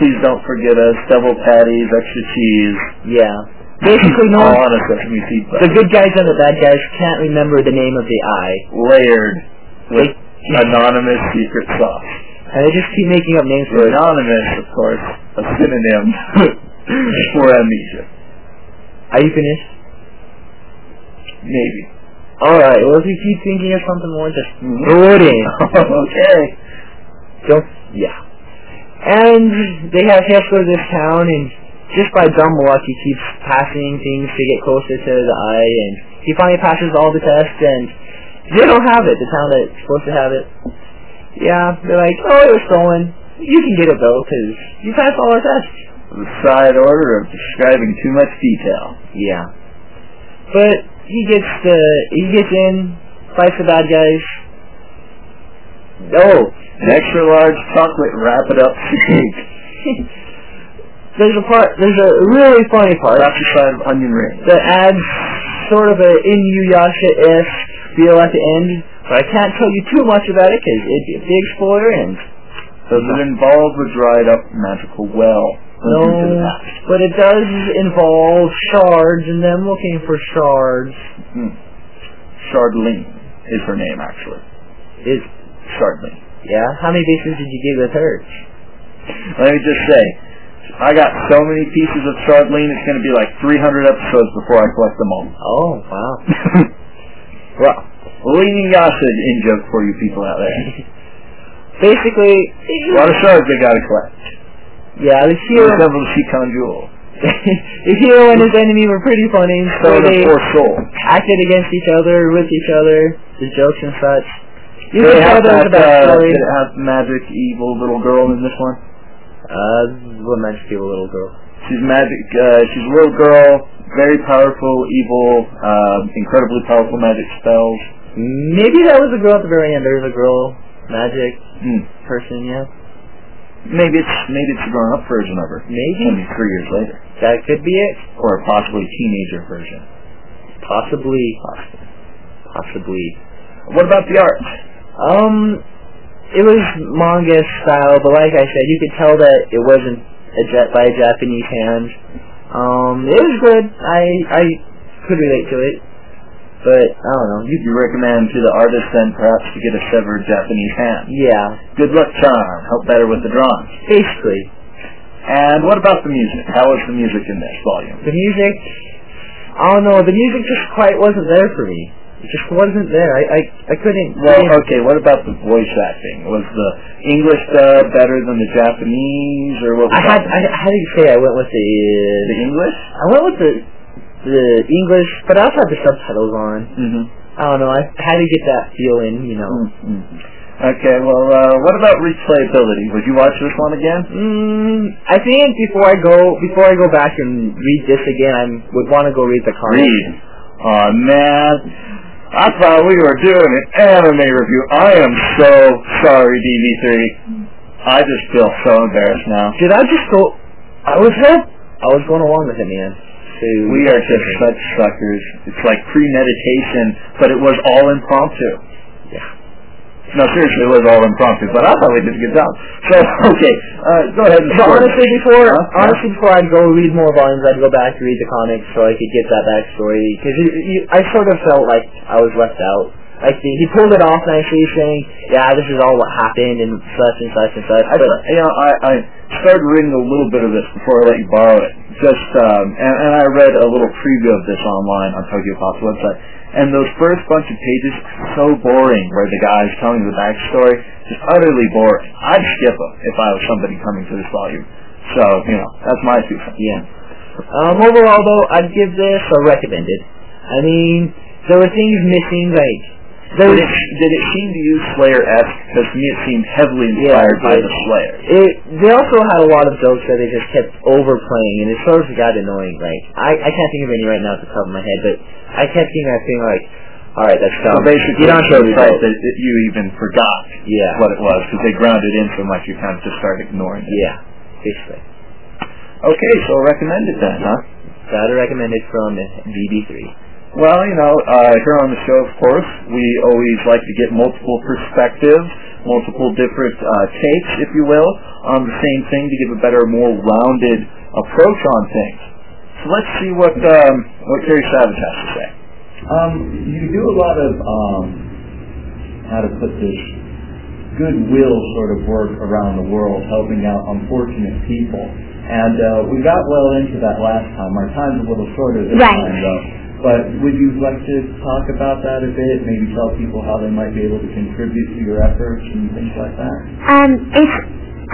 Please don't forget us, double patties, extra cheese. Yeah. Basically, no all one, on a sesame seed the good guys and the bad guys can't remember the name of the eye. Layered with They, anonymous secret sauce. and they just keep making up names for it. Anonymous, of course, a synonym for amnesia. Are you finished? Maybe. Alright, well if you keep thinking of something more, just throw it in. okay. Don't, yeah. And they have he has to go to this town, and just by dumb luck, he keeps passing things to get closer to the eye, and he finally passes all the tests, and they don't have it. The town that's supposed to have it. Yeah, they're like, oh, it was stolen. You can get it though, because you passed all our tests. The side order of describing too much detail. Yeah. But he gets the he gets in, fights the bad guys. Oh, An extra large chocolate wrap it up there's a part. There's a really funny part. Inside of onion ring. that adds sort of a Inuyasha-esque feel at the end, but I can't tell you too much about it because it'd be a big spoiler and Does it involve a dried up magical well? No, Into the past? but it does involve shards and them looking for shards. Hmm. Is her name, actually. Is Chardline. yeah? How many bases did you give with her? Let me just say, I got so many pieces of sardine, it's going to be like 300 episodes before I collect them all. Oh, wow. well, leaning acid in joke for you people out there. Basically, A lot of shards they got to collect. Yeah, the hero, Shikon Jewel. the hero and his enemy were pretty funny. So So the they poor soul. acted against each other, with each other, the jokes and such. You They can have that, uh, did it have magic evil little girl in this one? Uh, what magic evil little girl? She's magic. Uh, she's a little girl, very powerful, evil, um, incredibly powerful magic spells. Maybe that was the girl at the very end. There was a girl, magic Hmm. person, yeah. Maybe it's maybe it's a grown-up version of her. Maybe. Maybe three years later, That could be it. or a possibly teenager version. Possibly. Possibly. What about the art? Um, it was manga style, but like I said, you could tell that it wasn't a jet by a Japanese hand. Um, it was good. I I could relate to it, but I don't know. You, You recommend to the artist then perhaps to get a severed Japanese hand. yeah, Good luck charm. Help better with the drawing. basically And what about the music? How was the music in this volume? the music. I don't know. The music just quite wasn't there for me. It just wasn't there. I I, I couldn't. Well, get- okay, what about the voice acting? Was the English dub better than the Japanese, or what was I had. I, how do you say? I went with the. the English? I went with the the English, but I also had the subtitles on. Mm-hmm. I don't know. I had to get that feeling, you know. Okay, well, uh, what about replayability? Would you watch this one again? Mm, I think before I go before I go back and read this again, I would want to go read the comic. Read. Aw, man. I thought we were doing an anime review. I am so sorry, DB3. I just feel so embarrassed now. Did I just go? I was help. I was going along with it, man. So We are just such suckers. It's like premeditation, but it was all impromptu. Yeah. No, seriously, it was all impromptu, but I thought we did a good job. So, okay, uh, go ahead and start. honestly, before Huh? honestly before I'd go read more volumes, I'd go back to read the comics so I could get that backstory. Because I sort of felt like I was left out. Like the, he pulled it off nicely, saying, "Yeah, this is all what happened and such and such and such." I, But you know, I, I started reading a little bit of this before I let you borrow it. Just, um, and, and I read a little preview of this online on Tokyo Pop's website. And those first bunch of pages so boring, where the guy's telling the backstory, just utterly boring. I'd skip them if I was somebody coming to this volume. So, you know, that's my two cents. Yeah. Um, overall, though, I'd give this a recommended. I mean, there were things missing, like there Did it, did it seem to you Slayer-esque? Because to me it seemed heavily inspired it by the Slayer. It, they also had a lot of jokes that they just kept overplaying, and it sort of got annoying. Like I, I can't think of any right now at the top of my head, but I kept getting that thing like, all right, that's So dumb. basically, Get on it's to the fact that, you even forgot Yeah. what it was because they grounded in so much you kind of just started ignoring it. Yeah, basically. Okay, so recommend it then, huh? Gotta recommend it from DB3. Well, you know, uh, here on the show, of course, we always like to get multiple perspectives, multiple different uh, takes, if you will, on the same thing to give a better, more rounded approach on things. So let's see what um, what Carrie Savage has to say. Um, you do a lot of, um, how to put this, goodwill sort of work around the world, helping out unfortunate people. And uh, we got well into that last time. Our time's a little shorter this Right. time, though. But would you like to talk about that a bit? Maybe tell people how they might be able to contribute to your efforts and things like that? Um, it's,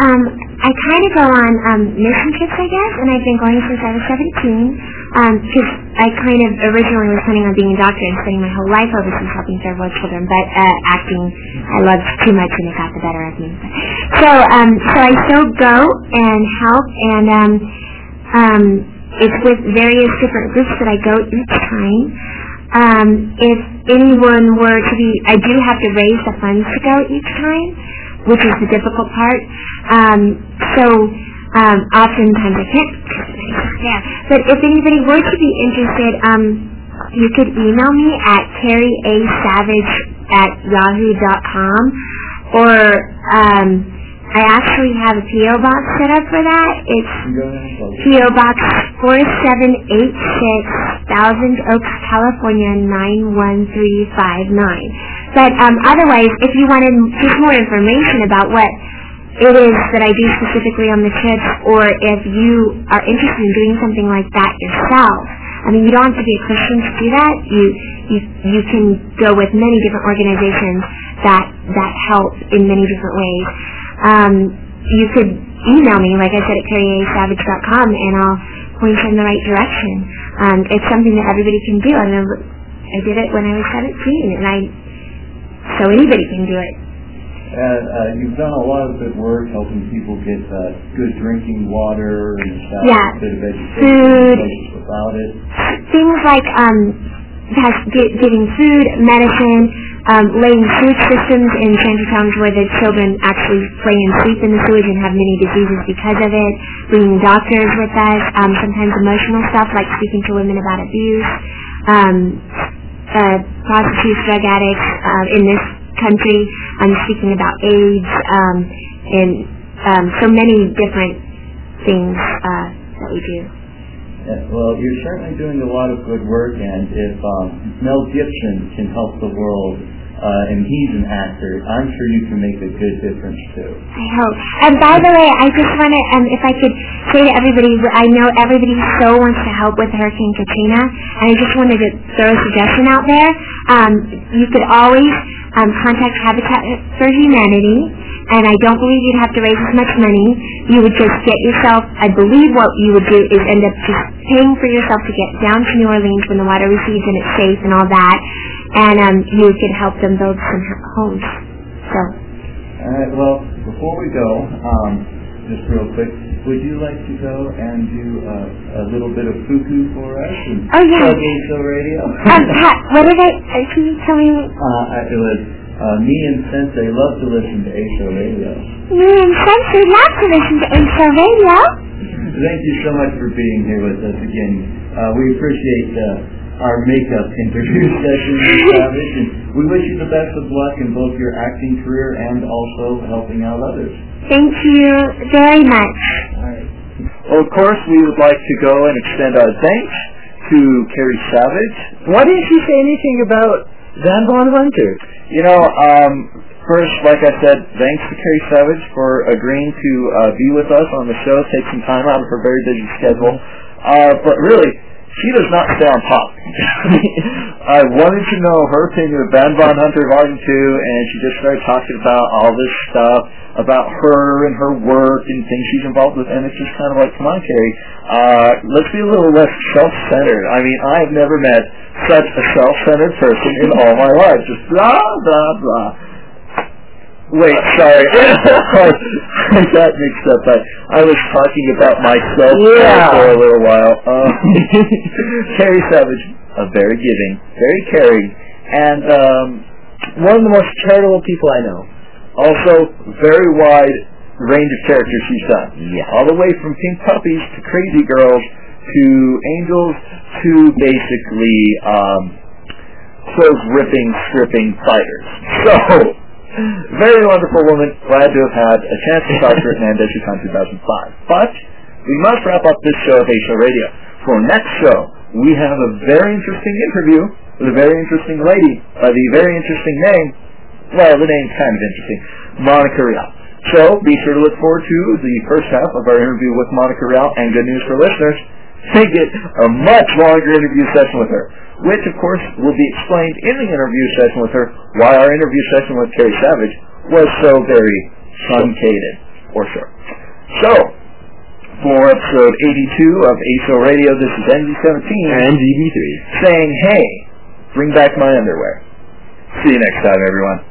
um, I kind of go on, um, mission trips, I guess, and I've been going since I was 17, um, because I kind of originally was planning on being a doctor and spending my whole life overseas helping third world children, but, uh, acting, I loved too much and it got the better of me. So, um, so I still go and help, and, um, um, it's with various different groups that I go each time. Um, if anyone were to be, I do have to raise the funds to go each time, which is the difficult part. Um, so um, oftentimes I can't. Yeah. But if anybody were to be interested, um, you could email me at carrieasavage at yahoo.com or um, I actually have a P.O. box set up for that. It's Go ahead and close it. P.O. Box 4786, Thousand Oaks, California 91359. But um, otherwise, if you wanted just more information about what it is that I do specifically on the trips, or if you are interested in doing something like that yourself. I mean, you don't have to be a Christian to do that. You you you can go with many different organizations that that help in many different ways. Um, you could email me, like I said, at carrieasavage.com, and I'll point you in the right direction. Um, it's something that everybody can do. I mean, I did it when I was 17, and I so anybody can do it. And uh, you've done a lot of good work helping people get uh, good drinking water and Yeah. a bit of education Food. without it. things like um, get, getting food, medicine, um, laying sewage systems in shanty towns where the children actually play and sleep in the sewage and have many diseases because of it, bringing doctors with us, um, sometimes emotional stuff like speaking to women about abuse, um, uh, prostitutes, drug addicts uh, in this country, um, speaking about AIDS, um, and um, so many different things uh, that we do. Well, you're certainly doing a lot of good work, and if um, Mel Gibson can help the world, uh, and he's an actor, I'm sure you can make a good difference too. I hope. And by the way, I just want to, um, if I could say to everybody, I know everybody so wants to help with Hurricane Katrina, and I just wanted to throw a suggestion out there. Um, you could always um, contact Habitat for Humanity, and I don't believe you'd have to raise as much money. You would just get yourself, I believe what you would do is end up just paying for yourself to get down to New Orleans when the water recedes and it's safe and all that, and um, you could help them build some homes. So. All right, well, before we go, um, just real quick, would you like to go and do uh, a little bit of fuku for us? And Oh, yeah. Radio? Um, Pat, what did I, uh, can you tell me, uh, it was uh, me and Sensei love to listen to ASO Radio. me and Sensei love to listen to ASO Radio. Thank you so much for being here with us again. Uh, we appreciate uh, our makeup interview session Savage, and we wish you the best of luck in both your acting career and also helping out others. Thank you very much. Well, of course, we would like to go and extend our thanks to Carrie Savage. Why didn't you say anything about Van Von Hunter? You know, um, first, like I said, thanks to Carrie Savage for agreeing to uh, be with us on the show, take some time out of her very busy schedule. Uh, but really, she does not on top. I wanted to know her opinion of Van Von Hunter Volume 2, and she just started talking about all this stuff about her and her work and things she's involved with, and it's just kind of like, come on, Carrie, uh, let's be a little less self-centered. I mean, I have never met such a self-centered person in all my life. Just blah, blah, blah. Wait, sorry. I got mixed up. I, I was talking about myself Yeah. for a little while. Um, Carrie Savage, uh, very giving, very caring, and um, One of the most charitable people I know. also very wide range of characters she's done. Yeah. All the way from pink puppies to crazy girls to angels to basically um, clothes ripping, stripping fighters. So, very wonderful woman. Glad to have had a chance to talk to her at Nan Desu Kan 2005. But we must wrap up this show of ASO Radio. For next show, we have a very interesting interview with a very interesting lady by the very interesting name well, the name's kind of interesting. Monica Rial. So be sure to look forward to the first half of our interview with Monica Rial, and good news for listeners, they get a much longer interview session with her, which of course will be explained in the interview session with her why our interview session with Carrie Savage was so very truncated, or short. So, for episode 82 of ASO Radio, this is NG17 And DB3. saying, hey, bring back my underwear. See you next time, everyone.